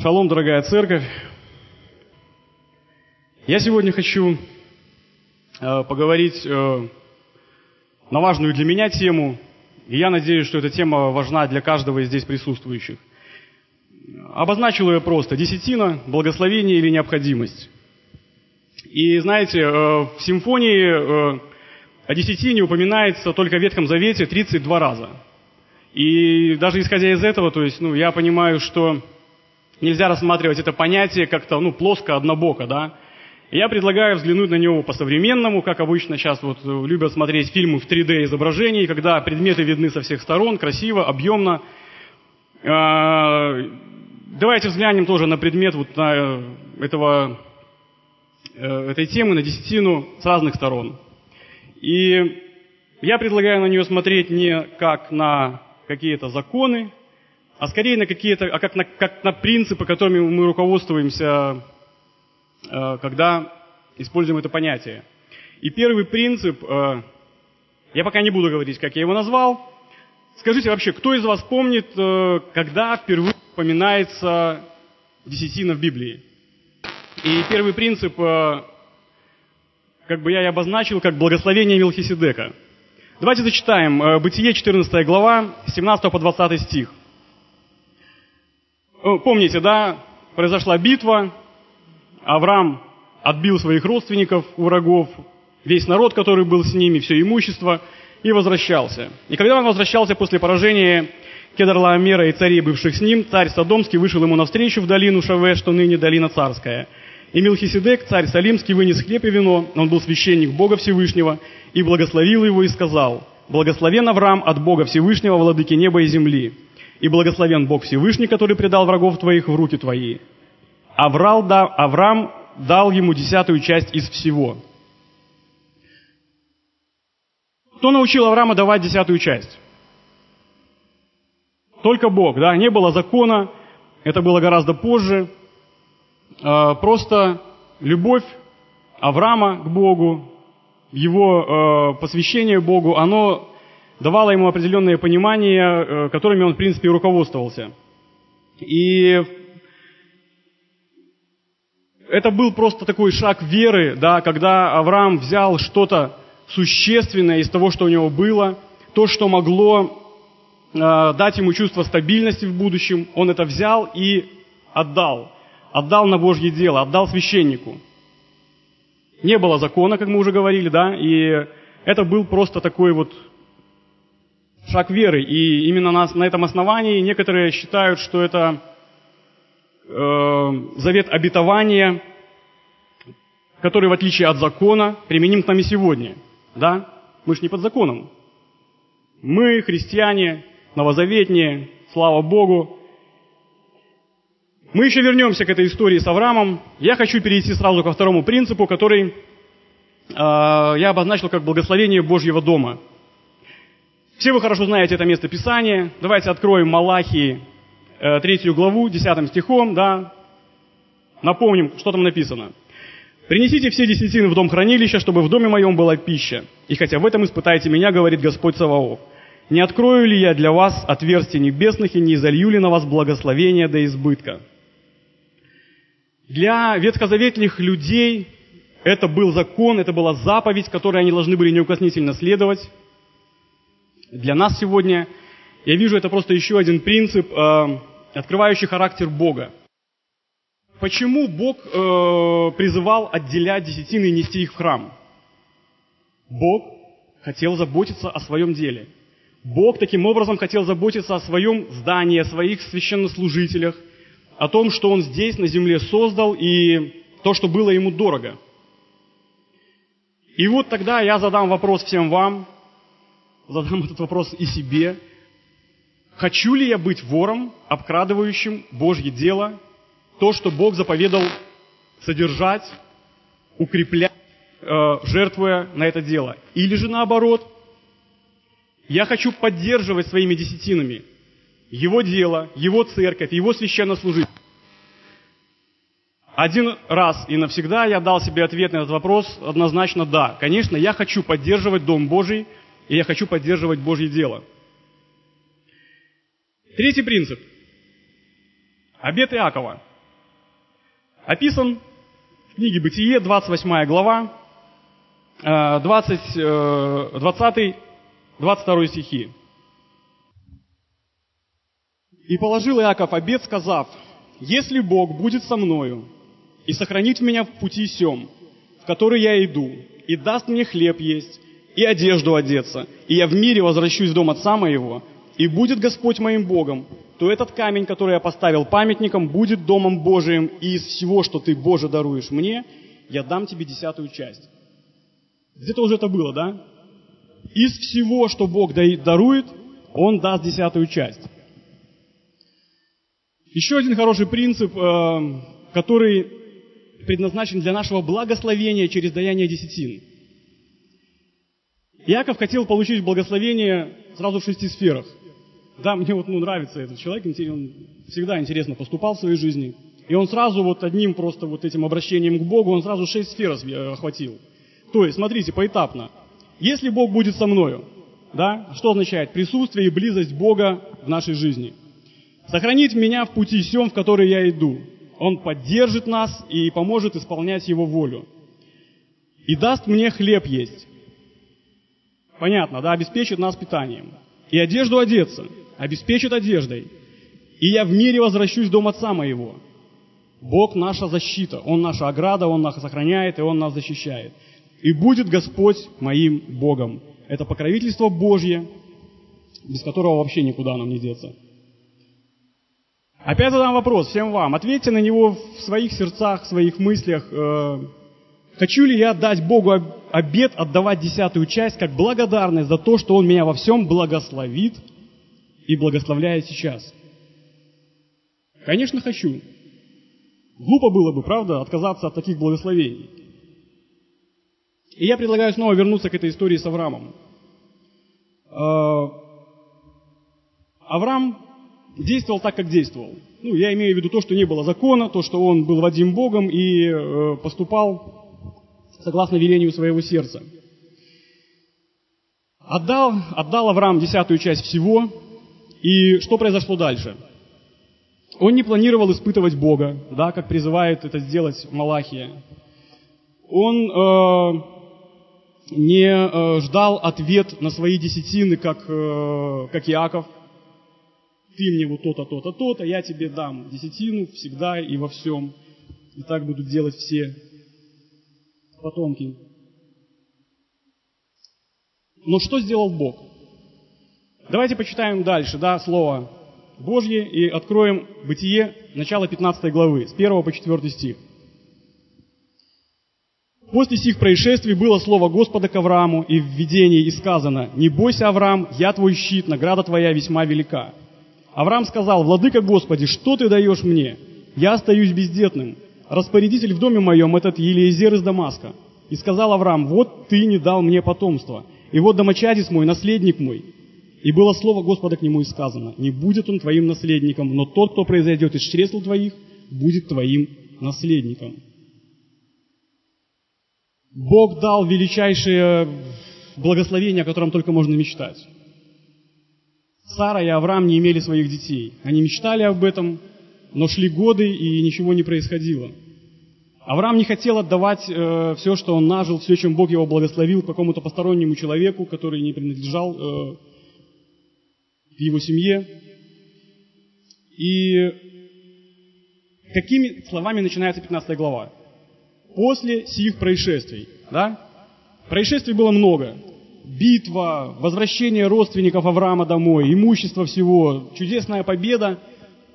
Шалом, дорогая церковь. Я сегодня хочу э, поговорить э, на важную для меня тему, и я надеюсь, что эта тема важна для каждого из здесь присутствующих. Обозначил ее просто – десятина, благословение или необходимость. И знаете, э, в симфонии о десятине упоминается только в Ветхом Завете 32 раза. И даже исходя из этого, то есть, ну, я понимаю, что нельзя рассматривать это понятие как-то, ну, плоско, однобоко, да. Я предлагаю взглянуть на него по-современному, как обычно сейчас вот любят смотреть фильмы в 3D изображении, когда предметы видны со всех сторон, красиво, объемно. А, давайте взглянем тоже на предмет вот на э, этого, э, этой темы, на десятину с разных сторон. И я предлагаю на нее смотреть не как на какие-то законы, а скорее на какие-то, а как на, как на принципы, которыми мы руководствуемся, э, когда используем это понятие. И первый принцип, э, я пока не буду говорить, как я его назвал. Скажите вообще, кто из вас помнит, э, когда впервые упоминается десятина в Библии? И первый принцип как бы я и обозначил, как благословение Мелхиседека. Давайте зачитаем Бытие, 14 глава, 17 по 20 стих. Помните, да, произошла битва, Авраам отбил своих родственников врагов, весь народ, который был с ними, все имущество, и возвращался. И когда он возвращался после поражения Кедралаамера и царей, бывших с ним, царь Содомский вышел ему навстречу в долину Шаве, что ныне долина царская – и Милхиседек, царь Салимский, вынес хлеб и вино, он был священник Бога Всевышнего, и благословил его и сказал, «Благословен Авраам от Бога Всевышнего, владыки неба и земли, и благословен Бог Всевышний, который предал врагов твоих в руки твои». Аврал, да, Авраам дал ему десятую часть из всего. Кто научил Авраама давать десятую часть? Только Бог, да, не было закона, это было гораздо позже, Э, просто любовь Авраама к Богу, его э, посвящение Богу, оно давало ему определенное понимание, э, которыми он, в принципе, руководствовался. И это был просто такой шаг веры, да, когда Авраам взял что-то существенное из того, что у него было, то, что могло э, дать ему чувство стабильности в будущем, он это взял и отдал отдал на Божье дело, отдал священнику. Не было закона, как мы уже говорили, да, и это был просто такой вот шаг веры. И именно на, на этом основании некоторые считают, что это э, завет обетования, который, в отличие от закона, применим к нам и сегодня. Да? Мы же не под законом. Мы, христиане, новозаветние, слава Богу, мы еще вернемся к этой истории с Авраамом. Я хочу перейти сразу ко второму принципу, который э, я обозначил как благословение Божьего дома. Все вы хорошо знаете это место Писания. Давайте откроем Малахии, э, третью главу, десятым стихом, да. Напомним, что там написано. «Принесите все десятины в дом хранилища, чтобы в доме моем была пища. И хотя в этом испытайте меня, говорит Господь Саваоф. Не открою ли я для вас отверстия небесных и не изолью ли на вас благословения до избытка?» Для ветхозаветных людей это был закон, это была заповедь, которой они должны были неукоснительно следовать. Для нас сегодня, я вижу, это просто еще один принцип, э, открывающий характер Бога. Почему Бог э, призывал отделять десятины и нести их в храм? Бог хотел заботиться о своем деле. Бог таким образом хотел заботиться о своем здании, о своих священнослужителях, о том, что Он здесь, на земле, создал, и то, что было Ему дорого. И вот тогда я задам вопрос всем вам, задам этот вопрос и себе. Хочу ли я быть вором, обкрадывающим Божье дело, то, что Бог заповедал содержать, укреплять, э, жертвуя на это дело? Или же наоборот, я хочу поддерживать своими десятинами – его дело, его церковь, его священнослужитель. Один раз и навсегда я дал себе ответ на этот вопрос однозначно да. Конечно, я хочу поддерживать Дом Божий, и я хочу поддерживать Божье дело. Третий принцип. Обет Иакова. описан в книге «Бытие», 28 глава, 20, 20 22 стихи. «И положил Иаков обед, сказав, «Если Бог будет со мною и сохранит меня в пути сем, в который я иду, и даст мне хлеб есть, и одежду одеться, и я в мире возвращусь в дом отца моего, и будет Господь моим Богом, то этот камень, который я поставил памятником, будет домом Божиим, и из всего, что ты, Боже, даруешь мне, я дам тебе десятую часть. Где-то уже это было, да? Из всего, что Бог дарует, Он даст десятую часть. Еще один хороший принцип, э, который предназначен для нашего благословения через даяние десятин. Иаков хотел получить благословение сразу в шести сферах. Да, мне вот ну, нравится этот человек, он всегда интересно поступал в своей жизни. И он сразу вот одним просто вот этим обращением к Богу, он сразу шесть сфер э, охватил. То есть, смотрите, поэтапно. Если Бог будет со мною, да, что означает? Присутствие и близость Бога в нашей жизни. Сохранить меня в пути сем, в который я иду. Он поддержит нас и поможет исполнять Его волю. И даст мне хлеб есть. Понятно, да, обеспечит нас питанием. И одежду одеться, обеспечит одеждой. И я в мире возвращусь в дом Отца моего. Бог наша защита, Он наша ограда, Он нас сохраняет, и Он нас защищает. И будет Господь моим Богом. Это покровительство Божье, без которого вообще никуда нам не деться. Опять задам вопрос всем вам. Ответьте на него в своих сердцах, в своих мыслях. Хочу ли я дать Богу обед отдавать десятую часть как благодарность за то, что Он меня во всем благословит и благословляет сейчас? Конечно, хочу. Глупо было бы, правда, отказаться от таких благословений. И я предлагаю снова вернуться к этой истории с Авраамом. Э, Авраам действовал так, как действовал. Ну, я имею в виду то, что не было закона, то, что он был Вадим Богом и э, поступал согласно велению своего сердца. Отдал, отдал Авраам десятую часть всего, и что произошло дальше? Он не планировал испытывать Бога, да, как призывает это сделать Малахия. Он э, не э, ждал ответ на свои десятины, как, э, как Иаков – ты мне вот то-то, то-то, то-то, я тебе дам десятину всегда и во всем. И так будут делать все потомки. Но что сделал Бог? Давайте почитаем дальше, да, слово Божье и откроем Бытие, начало 15 главы, с 1 по 4 стих. После сих происшествий было слово Господа к Аврааму и в видении и сказано, «Не бойся, Авраам, я твой щит, награда твоя весьма велика». Авраам сказал, «Владыка Господи, что ты даешь мне? Я остаюсь бездетным. Распорядитель в доме моем этот Елиезер из Дамаска». И сказал Авраам, «Вот ты не дал мне потомства, и вот домочадец мой, наследник мой». И было слово Господа к нему и сказано, «Не будет он твоим наследником, но тот, кто произойдет из чресл твоих, будет твоим наследником». Бог дал величайшее благословение, о котором только можно мечтать. Сара и Авраам не имели своих детей. Они мечтали об этом, но шли годы, и ничего не происходило. Авраам не хотел отдавать э, все, что он нажил, все, чем Бог его благословил, какому-то постороннему человеку, который не принадлежал э, его семье. И какими словами начинается 15 глава? После сих происшествий. Да? Происшествий было много битва, возвращение родственников Авраама домой, имущество всего, чудесная победа.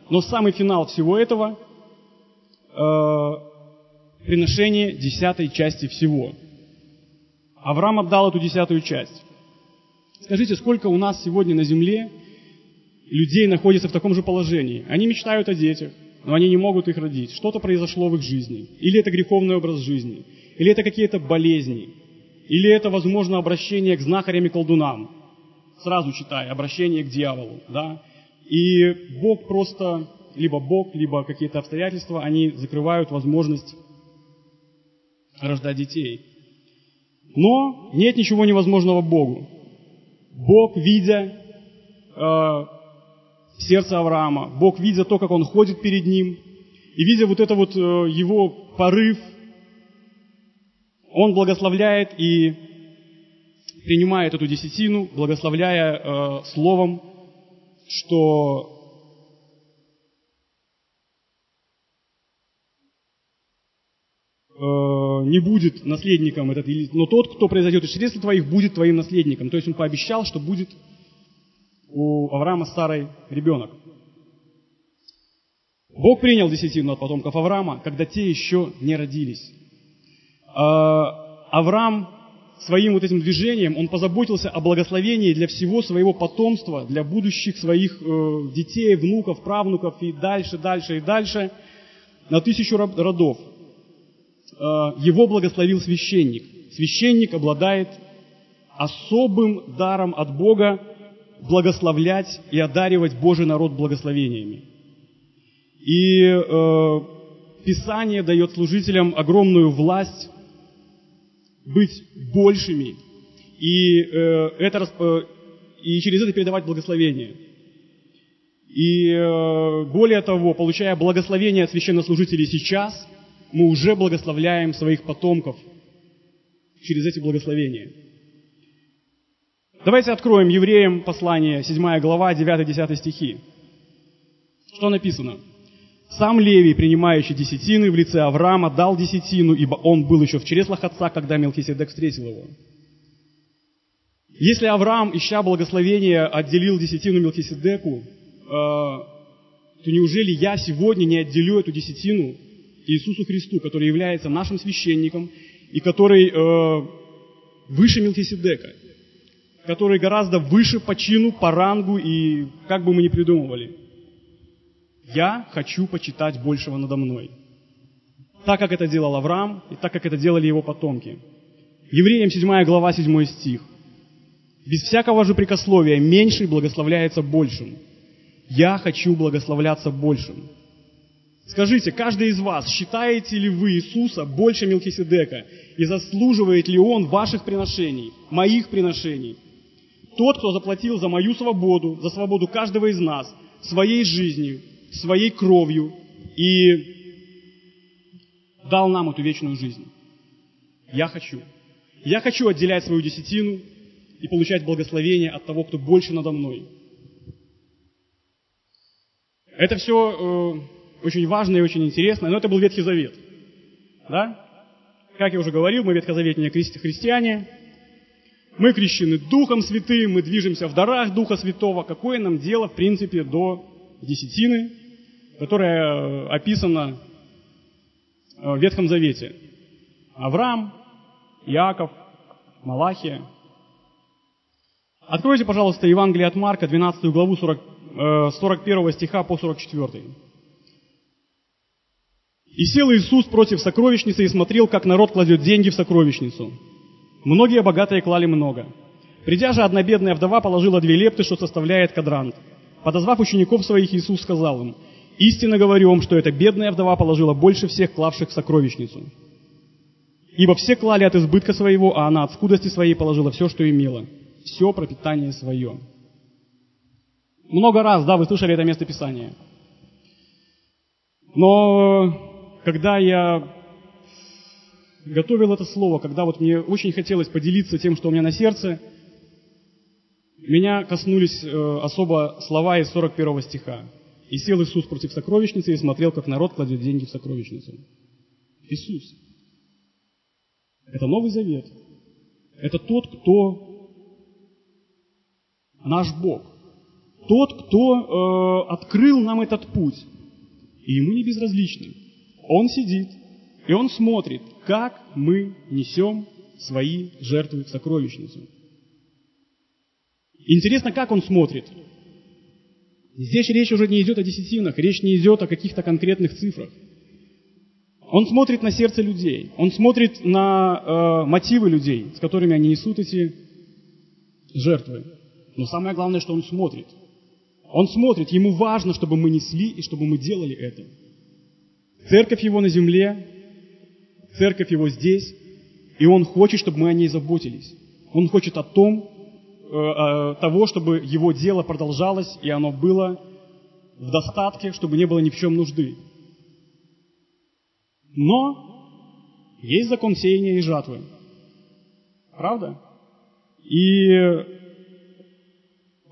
Но самый финал всего этого э, приношение десятой части всего. Авраам отдал эту десятую часть. Скажите, сколько у нас сегодня на земле людей находится в таком же положении? Они мечтают о детях, но они не могут их родить. Что-то произошло в их жизни. Или это греховный образ жизни. Или это какие-то болезни. Или это, возможно, обращение к знахарям и колдунам. Сразу читай, обращение к дьяволу. Да? И Бог просто, либо Бог, либо какие-то обстоятельства, они закрывают возможность рождать детей. Но нет ничего невозможного Богу. Бог, видя э, сердце Авраама, Бог, видя то, как он ходит перед ним, И видя вот это вот э, его порыв, он благословляет и принимает эту десятину, благословляя э, словом, что Э, не будет наследником этот, но тот, кто произойдет из чресл твоих, будет твоим наследником. То есть он пообещал, что будет у Авраама старый ребенок. Бог принял десятину от потомков Авраама, когда те еще не родились. А, Авраам своим вот этим движением, он позаботился о благословении для всего своего потомства, для будущих своих э, детей, внуков, правнуков и дальше, дальше и дальше, на тысячу родов. Э, его благословил священник. Священник обладает особым даром от Бога благословлять и одаривать Божий народ благословениями. И э, Писание дает служителям огромную власть быть большими и, э, это, э, и через это передавать благословение. И э, более того, получая благословение от священнослужителей сейчас – мы уже благословляем своих потомков через эти благословения. Давайте откроем Евреям послание, 7 глава, 9-10 стихи. Что написано? «Сам Левий, принимающий десятины в лице Авраама, дал десятину, ибо он был еще в чреслах отца, когда Мелхиседек встретил его». Если Авраам, ища благословения, отделил десятину Мелхиседеку, э, то неужели я сегодня не отделю эту десятину Иисусу Христу, который является нашим священником и который э, выше Мелхиседека, который гораздо выше по чину, по рангу и как бы мы ни придумывали. Я хочу почитать большего надо мной. Так, как это делал Авраам, и так, как это делали его потомки. Евреям 7 глава, 7 стих. Без всякого же прикословия меньший благословляется большим. Я хочу благословляться большим. Скажите, каждый из вас, считаете ли вы Иисуса больше Мелхиседека? И заслуживает ли Он ваших приношений, моих приношений? Тот, кто заплатил за мою свободу, за свободу каждого из нас, своей жизнью, своей кровью и дал нам эту вечную жизнь. Я хочу. Я хочу отделять свою десятину и получать благословение от того, кто больше надо мной. Это все э, очень важно и очень интересно, но это был Ветхий Завет. Да? Как я уже говорил, мы ветхозаветные христиане, мы крещены Духом Святым, мы движемся в дарах Духа Святого. Какое нам дело, в принципе, до десятины, которая э, описана э, в Ветхом Завете? Авраам, Иаков, Малахия. Откройте, пожалуйста, Евангелие от Марка, 12 главу, 40, 41 э, стиха по 44. И сел Иисус против сокровищницы и смотрел, как народ кладет деньги в сокровищницу. Многие богатые клали много. Придя же, одна бедная вдова положила две лепты, что составляет кадрант. Подозвав учеников своих, Иисус сказал им, «Истинно говорю вам, что эта бедная вдова положила больше всех клавших в сокровищницу. Ибо все клали от избытка своего, а она от скудости своей положила все, что имела. Все пропитание свое». Много раз, да, вы слышали это место Писания. Но когда я готовил это слово, когда вот мне очень хотелось поделиться тем, что у меня на сердце, меня коснулись э, особо слова из 41 стиха. «И сел Иисус против сокровищницы и смотрел, как народ кладет деньги в сокровищницу». Иисус. Это Новый Завет. Это тот, кто наш Бог. Тот, кто э, открыл нам этот путь. И ему не безразлично. Он сидит, и он смотрит, как мы несем свои жертвы в сокровищницу. Интересно, как он смотрит. Здесь речь уже не идет о десятинах, речь не идет о каких-то конкретных цифрах. Он смотрит на сердце людей, он смотрит на э, мотивы людей, с которыми они несут эти жертвы. Но самое главное, что он смотрит. Он смотрит, ему важно, чтобы мы несли и чтобы мы делали это. Церковь Его на земле, церковь Его здесь, и Он хочет, чтобы мы о ней заботились. Он хочет о том, того, чтобы Его дело продолжалось, и оно было в достатке, чтобы не было ни в чем нужды. Но есть закон сеяния и жатвы. Правда? И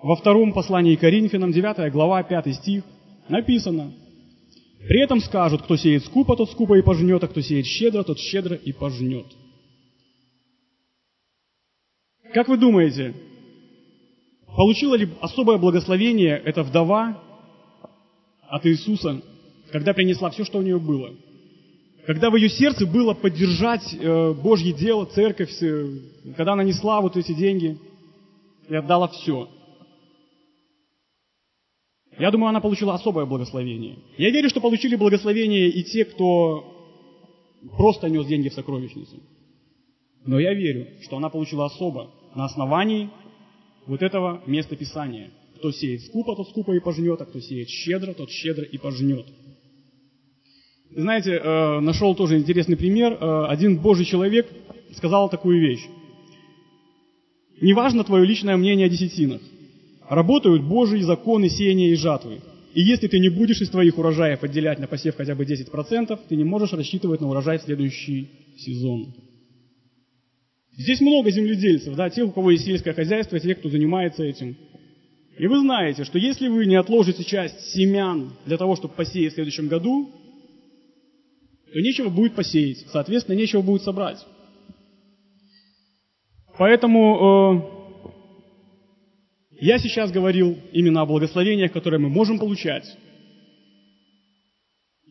во втором послании Коринфянам, 9 глава, 5 стих, написано, «При этом скажут, кто сеет скупо, тот скупо и пожнет, а кто сеет щедро, тот щедро и пожнет». Как вы думаете, получила ли особое благословение эта вдова от Иисуса, когда принесла все, что у нее было? Когда в ее сердце было поддержать э, Божье дело, церковь, когда она несла вот эти деньги и отдала все. Я думаю, она получила особое благословение. Я верю, что получили благословение и те, кто просто нес деньги в сокровищницу. Но я верю, что она получила особо на основании вот этого места Писания. Кто сеет скупо, тот скупо и пожнет, а кто сеет щедро, тот щедро и пожнет. Знаете, э, нашел тоже интересный пример. Э, один Божий человек сказал такую вещь. Неважно твое личное мнение о десятинах. Работают Божьи законы сеяния и жатвы. И если ты не будешь из твоих урожаев отделять на посев хотя бы 10%, ты не можешь рассчитывать на урожай в следующий сезон. Здесь много земледельцев, да, тех, у кого есть сельское хозяйство, тех, кто занимается этим. И вы знаете, что если вы не отложите часть семян для того, чтобы посеять в следующем году, то нечего будет посеять, соответственно, нечего будет собрать. Поэтому э, я сейчас говорил именно о благословениях, которые мы можем получать,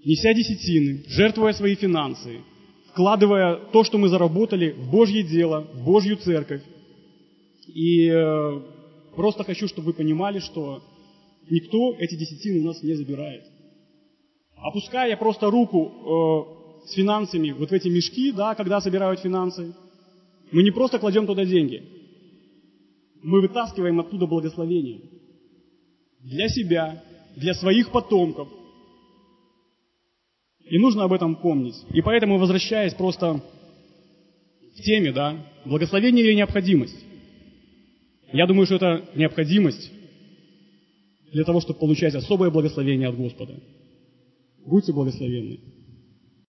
неся десятины, жертвуя свои финансы, вкладывая то, что мы заработали, в Божье дело, в Божью церковь. И э, просто хочу, чтобы вы понимали, что никто эти десятины у нас не забирает. Опуская просто руку э, с финансами вот в эти мешки, да, когда собирают финансы, мы не просто кладем туда деньги. Мы вытаскиваем оттуда благословение. Для себя, для своих потомков, и нужно об этом помнить. И поэтому, возвращаясь просто к теме, да, благословение или необходимость? Я думаю, что это необходимость для того, чтобы получать особое благословение от Господа. Будьте благословенны.